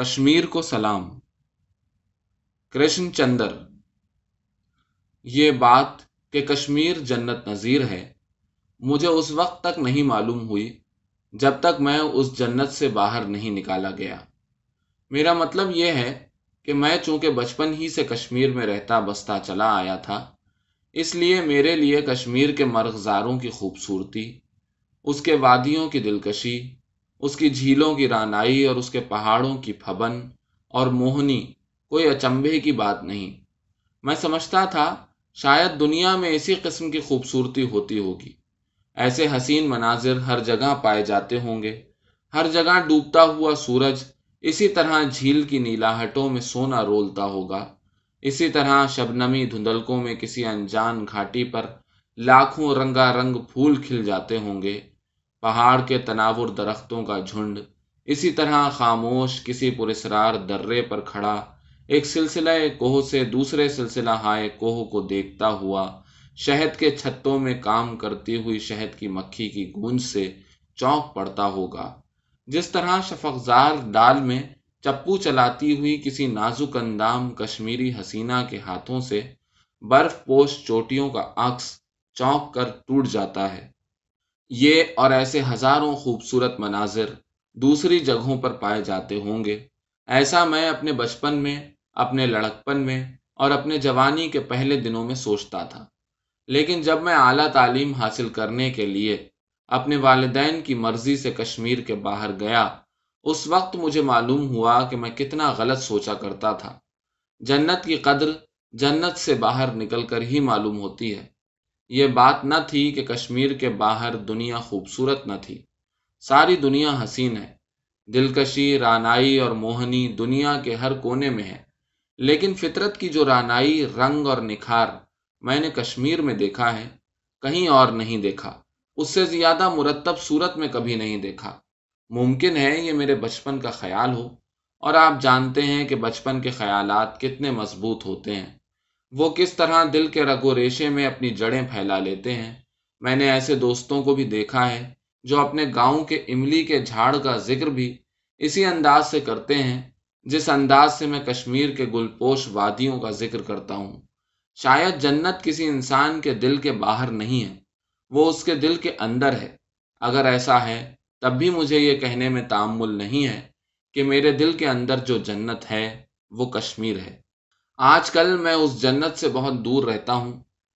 کشمیر کو سلام۔ کرشن چندر، یہ بات کہ کشمیر جنت نظیر ہے، مجھے اس وقت تک نہیں معلوم ہوئی جب تک میں اس جنت سے باہر نہیں نکالا گیا۔ میرا مطلب یہ ہے کہ میں چونکہ بچپن ہی سے کشمیر میں رہتا بستا چلا آیا تھا، اس لیے میرے لیے کشمیر کے مرغزاروں کی خوبصورتی، اس کے وادیوں کی دلکشی اس کی جھیلوں کی رانائی اور اس کے پہاڑوں کی پھبن اور موہنی کوئی اچمبے کی بات نہیں۔ میں سمجھتا تھا شاید دنیا میں اسی قسم کی خوبصورتی ہوتی ہوگی۔ ایسے حسین مناظر ہر جگہ پائے جاتے ہوں گے۔ ہر جگہ ڈوبتا ہوا سورج اسی طرح جھیل کی نیلاہٹوں میں سونا رولتا ہوگا۔ اسی طرح شبنمی دھندلکوں میں کسی انجان گھاٹی پر لاکھوں رنگا رنگ پھول کھل جاتے ہوں گے۔ پہاڑ کے تناور درختوں کا جھنڈ، اسی طرح خاموش کسی پرسرار درے پر کھڑا، ایک سلسلہ کوہ سے دوسرے سلسلہ ہائے کوہ کو دیکھتا ہوا، شہد کے چھتوں میں کام کرتی ہوئی شہد کی مکھی کی گونج سے چونک پڑتا ہوگا۔ جس طرح شفقزار ڈال میں چپو چلاتی ہوئی کسی نازک اندام کشمیری حسینہ کے ہاتھوں سے برف پوش چوٹیوں کا عکس چونک کر ٹوٹ جاتا ہے۔ یہ اور ایسے ہزاروں خوبصورت مناظر دوسری جگہوں پر پائے جاتے ہوں گے۔ ایسا میں اپنے بچپن میں، اپنے لڑکپن میں اور اپنے جوانی کے پہلے دنوں میں سوچتا تھا۔ لیکن جب میں اعلیٰ تعلیم حاصل کرنے کے لیے اپنے والدین کی مرضی سے کشمیر کے باہر گیا، اس وقت مجھے معلوم ہوا کہ میں کتنا غلط سوچا کرتا تھا۔ جنت کی قدر جنت سے باہر نکل کر ہی معلوم ہوتی ہے۔ یہ بات نہ تھی کہ کشمیر کے باہر دنیا خوبصورت نہ تھی۔ ساری دنیا حسین ہے۔ دلکشی، رانائی اور موہنی دنیا کے ہر کونے میں ہے۔ لیکن فطرت کی جو رانائی، رنگ اور نکھار میں نے کشمیر میں دیکھا ہے، کہیں اور نہیں دیکھا۔ اس سے زیادہ مرتب صورت میں کبھی نہیں دیکھا۔ ممکن ہے یہ میرے بچپن کا خیال ہو۔ اور آپ جانتے ہیں کہ بچپن کے خیالات کتنے مضبوط ہوتے ہیں۔ وہ کس طرح دل کے رگو ریشے میں اپنی جڑیں پھیلا لیتے ہیں؟ میں نے ایسے دوستوں کو بھی دیکھا ہے جو اپنے گاؤں کے املی کے جھاڑ کا ذکر بھی اسی انداز سے کرتے ہیں، جس انداز سے میں کشمیر کے گلپوش وادیوں کا ذکر کرتا ہوں۔ شاید جنت کسی انسان کے دل کے باہر نہیں ہے، وہ اس کے دل کے اندر ہے۔ اگر ایسا ہے، تب بھی مجھے یہ کہنے میں تعمل نہیں ہے کہ میرے دل کے اندر جو جنت ہے، وہ کشمیر ہے۔ آج کل میں اس جنت سے بہت دور رہتا ہوں،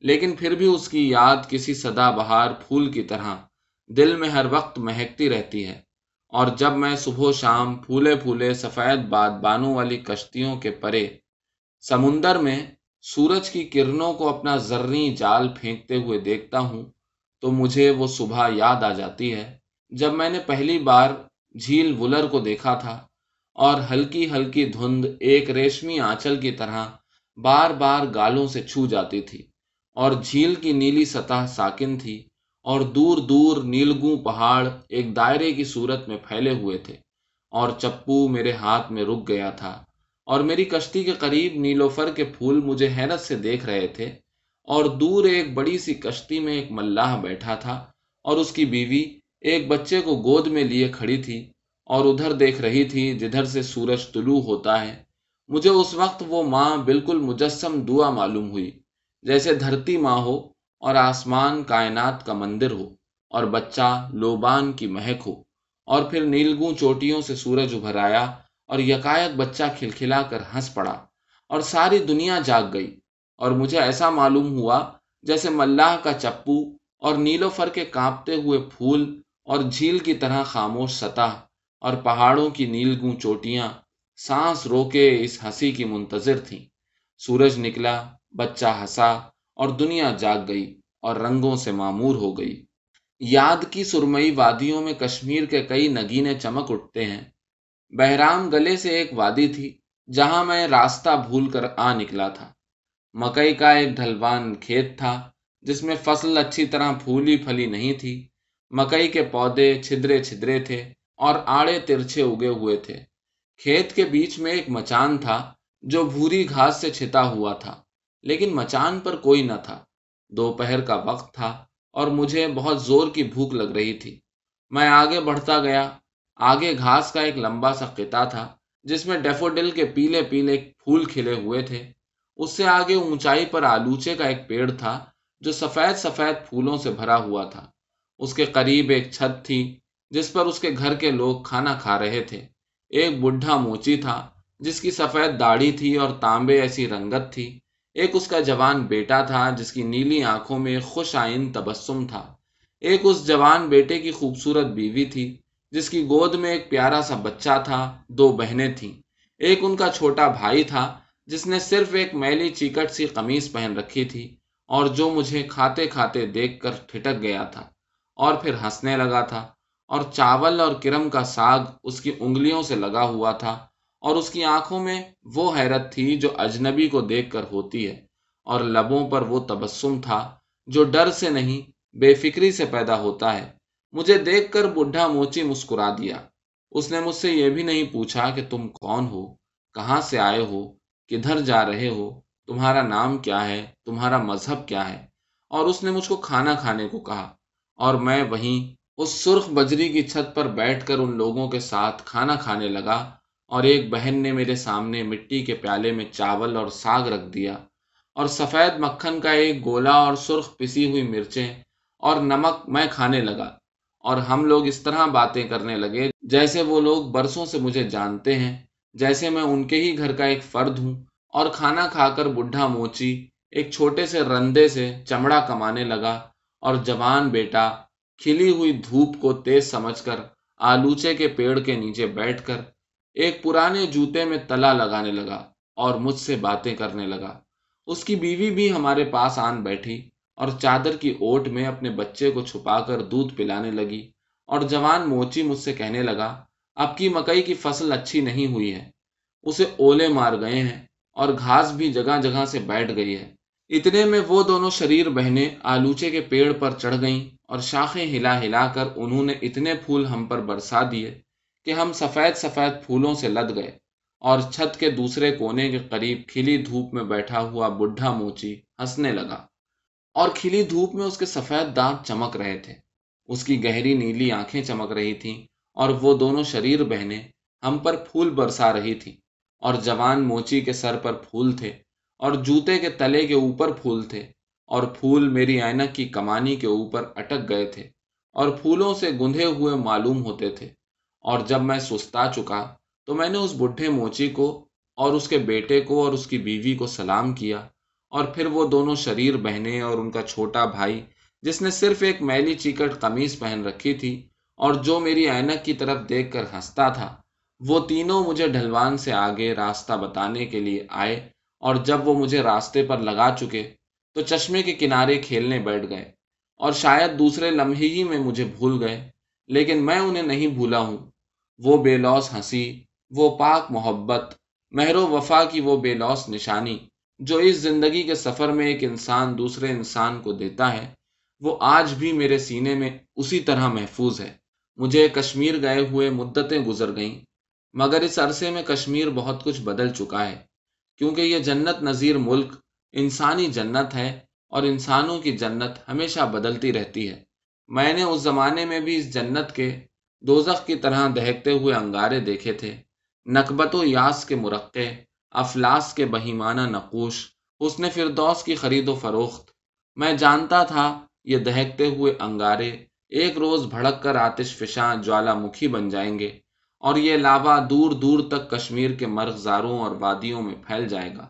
لیکن پھر بھی اس کی یاد کسی سدا بہار پھول کی طرح دل میں ہر وقت مہکتی رہتی ہے۔ اور جب میں صبح و شام پھولے پھولے سفید باد بانوں والی کشتیوں کے پرے سمندر میں سورج کی کرنوں کو اپنا زرنی جال پھینکتے ہوئے دیکھتا ہوں، تو مجھے وہ صبح یاد آ جاتی ہے۔ جب میں نے پہلی بار جھیل ولر کو دیکھا تھا اور ہلکی ہلکی دھند ایک ریشمی آنچل کی طرح بار بار گالوں سے چھو جاتی تھی اور جھیل کی نیلی سطح ساکن تھی اور دور دور نیلگوں پہاڑ ایک دائرے کی صورت میں پھیلے ہوئے تھے اور چپو میرے ہاتھ میں رک گیا تھا اور میری کشتی کے قریب نیلوفر کے پھول مجھے حیرت سے دیکھ رہے تھے اور دور ایک بڑی سی کشتی میں ایک ملاح بیٹھا تھا اور اس کی بیوی ایک بچے کو گود میں لیے کھڑی تھی اور ادھر دیکھ رہی تھی جدھر سے سورج طلوع ہوتا ہے۔ مجھے اس وقت وہ ماں بالکل مجسم دعا معلوم ہوئی، جیسے دھرتی ماں ہو اور آسمان کائنات کا مندر ہو اور بچہ لوبان کی مہک ہو۔ اور پھر نیلگوں چوٹیوں سے سورج ابھر آیا اور یکایک بچہ کھلکھلا کر ہنس پڑا اور ساری دنیا جاگ گئی۔ اور مجھے ایسا معلوم ہوا جیسے ملاح کا چپو اور نیلو فر کے کانپتے ہوئے پھول اور جھیل کی طرح خاموش سطح۔ اور پہاڑوں کی نیلگوں چوٹیاں سانس روکے اس ہنسی کی منتظر تھیں۔ سورج نکلا، بچہ ہنسا اور دنیا جاگ گئی اور رنگوں سے معمور ہو گئی۔ یاد کی سرمئی وادیوں میں کشمیر کے کئی نگینے چمک اٹھتے ہیں۔ بہرام گلے سے ایک وادی تھی جہاں میں راستہ بھول کر آ نکلا تھا۔ مکئی کا ایک ڈھلوان کھیت تھا جس میں فصل اچھی طرح پھولی پھلی نہیں تھی۔ مکئی کے پودے چھدرے چھدرے تھے۔ اور آڑے ترچھے اگے ہوئے تھے۔ کھیت کے بیچ میں ایک مچان تھا جو بھوری گھاس سے چھتا ہوا تھا، لیکن مچان پر کوئی نہ تھا۔ دوپہر کا وقت تھا اور مجھے بہت زور کی بھوک لگ رہی تھی۔ میں آگے بڑھتا گیا۔ آگے گھاس کا ایک لمبا سا قطع تھا جس میں ڈیفوڈل کے پیلے پیلے پھول کھلے ہوئے تھے۔ اس سے آگے اونچائی پر آلوچے کا ایک پیڑ تھا جو سفید سفید پھولوں سے بھرا ہوا تھا۔ اس کے قریب ایک چھت تھی جس پر اس کے گھر کے لوگ کھانا کھا رہے تھے۔ ایک بڈھا موچی تھا، جس کی سفید داڑھی تھی اور تانبے ایسی رنگت تھی۔ ایک اس کا جوان بیٹا تھا، جس کی نیلی آنکھوں میں خوش آئین تبسم تھا۔ ایک اس جوان بیٹے کی خوبصورت بیوی تھی، جس کی گود میں ایک پیارا سا بچہ تھا، دو بہنیں تھیں۔ ایک ان کا چھوٹا بھائی تھا، جس نے صرف ایک میلی چیکٹ سی قمیص پہن رکھی تھی اور جو مجھے کھاتے کھاتے دیکھ کر ٹھٹک گیا تھا اور پھر ہنسنے لگا تھا۔ اور چاول اور کرم کا ساگ اس کی انگلیوں سے لگا ہوا تھا اور اس کی آنکھوں میں وہ حیرت تھی جو اجنبی کو دیکھ کر ہوتی ہے اور لبوں پر وہ تبسم تھا جو ڈر سے نہیں، بے فکری سے پیدا ہوتا ہے۔ مجھے دیکھ کر بڈھا موچی مسکرا دیا۔ اس نے مجھ سے یہ بھی نہیں پوچھا کہ تم کون ہو، کہاں سے آئے ہو، کدھر جا رہے ہو، تمہارا نام کیا ہے، تمہارا مذہب کیا ہے؟ اور اس نے مجھ کو کھانا کھانے کو کہا اور میں وہیں اس سرخ بجری کی چھت پر بیٹھ کر ان لوگوں کے ساتھ کھانا کھانے لگا اور ایک بہن نے میرے سامنے مٹی کے پیالے میں چاول اور ساگ رکھ دیا اور سفید مکھن کا ایک گولا اور سرخ پسی ہوئی مرچیں اور نمک میں کھانے لگا اور ہم لوگ اس طرح باتیں کرنے لگے جیسے وہ لوگ برسوں سے مجھے جانتے ہیں، جیسے میں ان کے ہی گھر کا ایک فرد ہوں اور کھانا کھا کر بڈھا موچی ایک چھوٹے سے رندے سے چمڑا کمانے لگا اور جوان بیٹا کھلی ہوئی دھوپ کو تیز سمجھ کر آلوچے کے پیڑ کے نیچے بیٹھ کر ایک پرانے جوتے میں تلا لگانے لگا اور مجھ سے باتیں کرنے لگا۔ اس کی بیوی بھی ہمارے پاس آن بیٹھی اور چادر کی اوٹ میں اپنے بچے کو چھپا کر دودھ پلانے لگی اور جوان موچی مجھ سے کہنے لگا، اب کی مکئی کی فصل اچھی نہیں ہوئی ہے۔ اسے اولے مار گئے ہیں اور گھاس بھی جگہ جگہ سے بیٹھ گئی ہے۔ اتنے میں وہ دونوں شریر بہنیں آلوچے کے پیڑ پر چڑھ گئیں اور شاخیں ہلا ہلا کر انہوں نے اتنے پھول ہم پر برسا دیے کہ ہم سفید سفید پھولوں سے لد گئے اور چھت کے دوسرے کونے کے قریب کھلی دھوپ میں بیٹھا ہوا بڈھا موچی ہنسنے لگا اور کھلی دھوپ میں اس کے سفید دانت چمک رہے تھے۔ اس کی گہری نیلی آنکھیں چمک رہی تھیں اور وہ دونوں شریر بہنیں ہم پر پھول برسا رہی تھیں اور جوان موچی کے سر پر پھول تھے اور جوتے کے تلے کے اوپر پھول تھے۔ اور پھول میری اینک کی کمانی کے اوپر اٹک گئے تھے اور پھولوں سے گندھے ہوئے معلوم ہوتے تھے اور جب میں سستا چکا تو میں نے اس بڈھے موچی کو اور اس کے بیٹے کو اور اس کی بیوی کو سلام کیا اور پھر وہ دونوں شریر بہنیں اور ان کا چھوٹا بھائی جس نے صرف ایک میلی چیکٹ قمیض پہن رکھی تھی اور جو میری اینک کی طرف دیکھ کر ہنستا تھا، وہ تینوں مجھے ڈھلوان سے آگے راستہ بتانے کے لیے آئے اور جب وہ مجھے راستے پر لگا چکے تو چشمے کے کنارے کھیلنے بیٹھ گئے اور شاید دوسرے لمحے ہی میں مجھے بھول گئے، لیکن میں انہیں نہیں بھولا ہوں۔ وہ بے لوس ہنسی، وہ پاک محبت، مہر و وفا کی وہ بے لوس نشانی جو اس زندگی کے سفر میں ایک انسان دوسرے انسان کو دیتا ہے، وہ آج بھی میرے سینے میں اسی طرح محفوظ ہے۔ مجھے کشمیر گئے ہوئے مدتیں گزر گئیں، مگر اس عرصے میں کشمیر بہت کچھ بدل چکا ہے، کیونکہ یہ جنت نظیر ملک انسانی جنت ہے اور انسانوں کی جنت ہمیشہ بدلتی رہتی ہے۔ میں نے اس زمانے میں بھی اس جنت کے دوزخ کی طرح دہکتے ہوئے انگارے دیکھے تھے۔ نقبت و یاس کے مرقع، افلاس کے بہیمانہ نقوش، اس نے فردوس کی خرید و فروخت۔ میں جانتا تھا یہ دہکتے ہوئے انگارے ایک روز بھڑک کر آتش فشاں جوالا مکھی بن جائیں گے اور یہ لاوا دور دور تک کشمیر کے مرغزاروں اور وادیوں میں پھیل جائے گا۔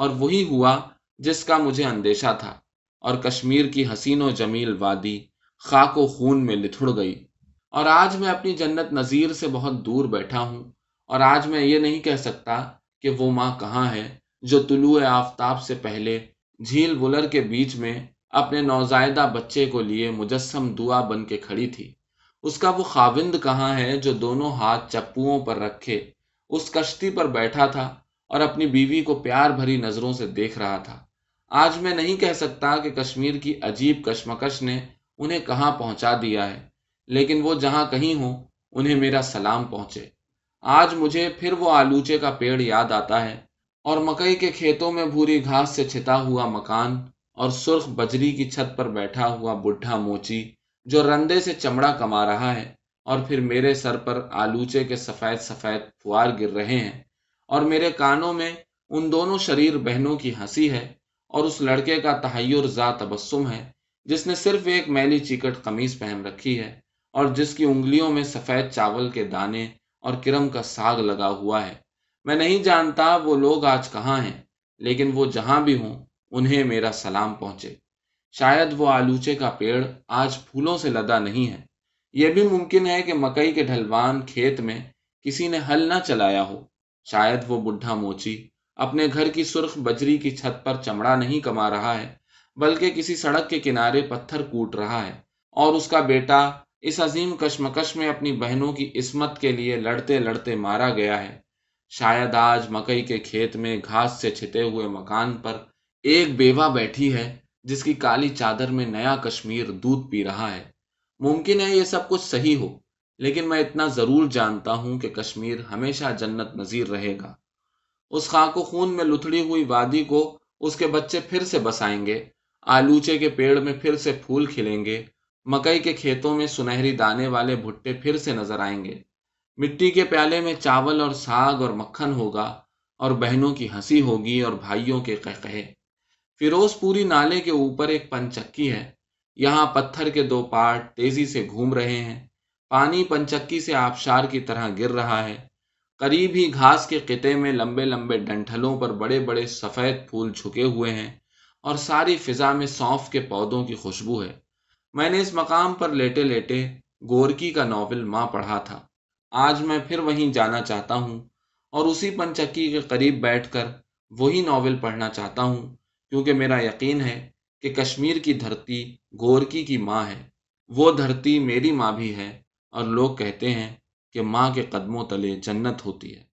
اور وہی ہوا جس کا مجھے اندیشہ تھا۔ اور کشمیر کی حسین و جمیل وادی خاک و خون میں لتھڑ گئی۔ اور آج میں اپنی جنت نظیر سے بہت دور بیٹھا ہوں۔ اور آج میں یہ نہیں کہہ سکتا کہ وہ ماں کہاں ہے جو طلوع آفتاب سے پہلے جھیل ولر کے بیچ میں اپنے نوزائیدہ بچے کو لیے مجسم دعا بن کے کھڑی تھی۔ اس کا وہ خاوند کہاں ہے جو دونوں ہاتھ چپوؤں پر رکھے۔ اس کشتی پر بیٹھا تھا اور اپنی بیوی کو پیار بھری نظروں سے دیکھ رہا تھا۔ آج میں نہیں کہہ سکتا کہ کشمیر کی عجیب کشمکش نے انہیں کہاں پہنچا دیا ہے، لیکن وہ جہاں کہیں ہوں، انہیں میرا سلام پہنچے۔ آج مجھے پھر وہ آلوچے کا پیڑ یاد آتا ہے اور مکئی کے کھیتوں میں بھوری گھاس سے چھتا ہوا مکان اور سرخ بجری کی چھت پر بیٹھا ہوا بڈھا موچی جو رندے سے چمڑا کما رہا ہے اور پھر میرے سر پر آلوچے کے سفید سفید پھوار گر رہے ہیں۔ اور میرے کانوں میں ان دونوں شریر بہنوں کی ہنسی ہے اور اس لڑکے کا تحیر ذات تبسم ہے جس نے صرف ایک میلی چیکٹ قمیض پہن رکھی ہے اور جس کی انگلیوں میں سفید چاول کے دانے اور کرم کا ساگ لگا ہوا ہے۔ میں نہیں جانتا وہ لوگ آج کہاں ہیں، لیکن وہ جہاں بھی ہوں، انہیں میرا سلام پہنچے۔ شاید وہ آلوچے کا پیڑ آج پھولوں سے لدا نہیں ہے۔ یہ بھی ممکن ہے کہ مکئی کے ڈھلوان کھیت میں کسی نے ہل نہ چلایا ہو۔ شاید وہ بڈھا موچی اپنے گھر کی سرخ بجری کی چھت پر چمڑا نہیں کما رہا ہے، بلکہ کسی سڑک کے کنارے پتھر کوٹ رہا ہے۔ اور اس کا بیٹا اس عظیم کشمکش میں اپنی بہنوں کی عصمت کے لیے لڑتے لڑتے مارا گیا ہے۔ شاید آج مکئی کے کھیت میں گھاس سے چھتے ہوئے مکان پر ایک بیوہ بیٹھی ہے، جس کی کالی چادر میں نیا کشمیر دودھ پی رہا ہے۔ ممکن ہے یہ سب کچھ صحیح ہو لیکن میں اتنا ضرور جانتا ہوں کہ کشمیر ہمیشہ جنت نظیر رہے گا۔ اس خاک و خون میں لتھڑی ہوئی وادی کو اس کے بچے پھر سے بسائیں گے، آلوچے کے پیڑ میں پھر سے پھول کھلیں گے، مکئی کے کھیتوں میں سنہری دانے والے بھٹے پھر سے نظر آئیں گے۔ مٹی کے پیالے میں چاول اور ساگ اور مکھن ہوگا اور بہنوں کی ہنسی ہوگی اور بھائیوں کے قہقہے۔ فیروز پوری نالے کے اوپر ایک پنچکی ہے، یہاں پتھر کے دو پارٹ تیزی سے گھوم رہے ہیں۔ پانی پنچکی سے آبشار کی طرح گر رہا ہے۔ قریب ہی گھاس کے قطعے میں لمبے لمبے ڈنٹھلوں پر بڑے بڑے سفید پھول جھکے ہوئے ہیں اور ساری فضا میں سونف کے پودوں کی خوشبو ہے۔ میں نے اس مقام پر لیٹے لیٹے گورکی کا ناول ماں پڑھا تھا۔ آج میں پھر وہیں جانا چاہتا ہوں اور اسی پنچکی کے قریب بیٹھ کر وہی ناول پڑھنا چاہتا ہوں، کیونکہ میرا یقین ہے کہ کشمیر کی دھرتی گورکی کی ماں ہے۔ وہ دھرتی میری ماں بھی ہے۔ اور لوگ کہتے ہیں کہ ماں کے قدموں تلے جنت ہوتی ہے۔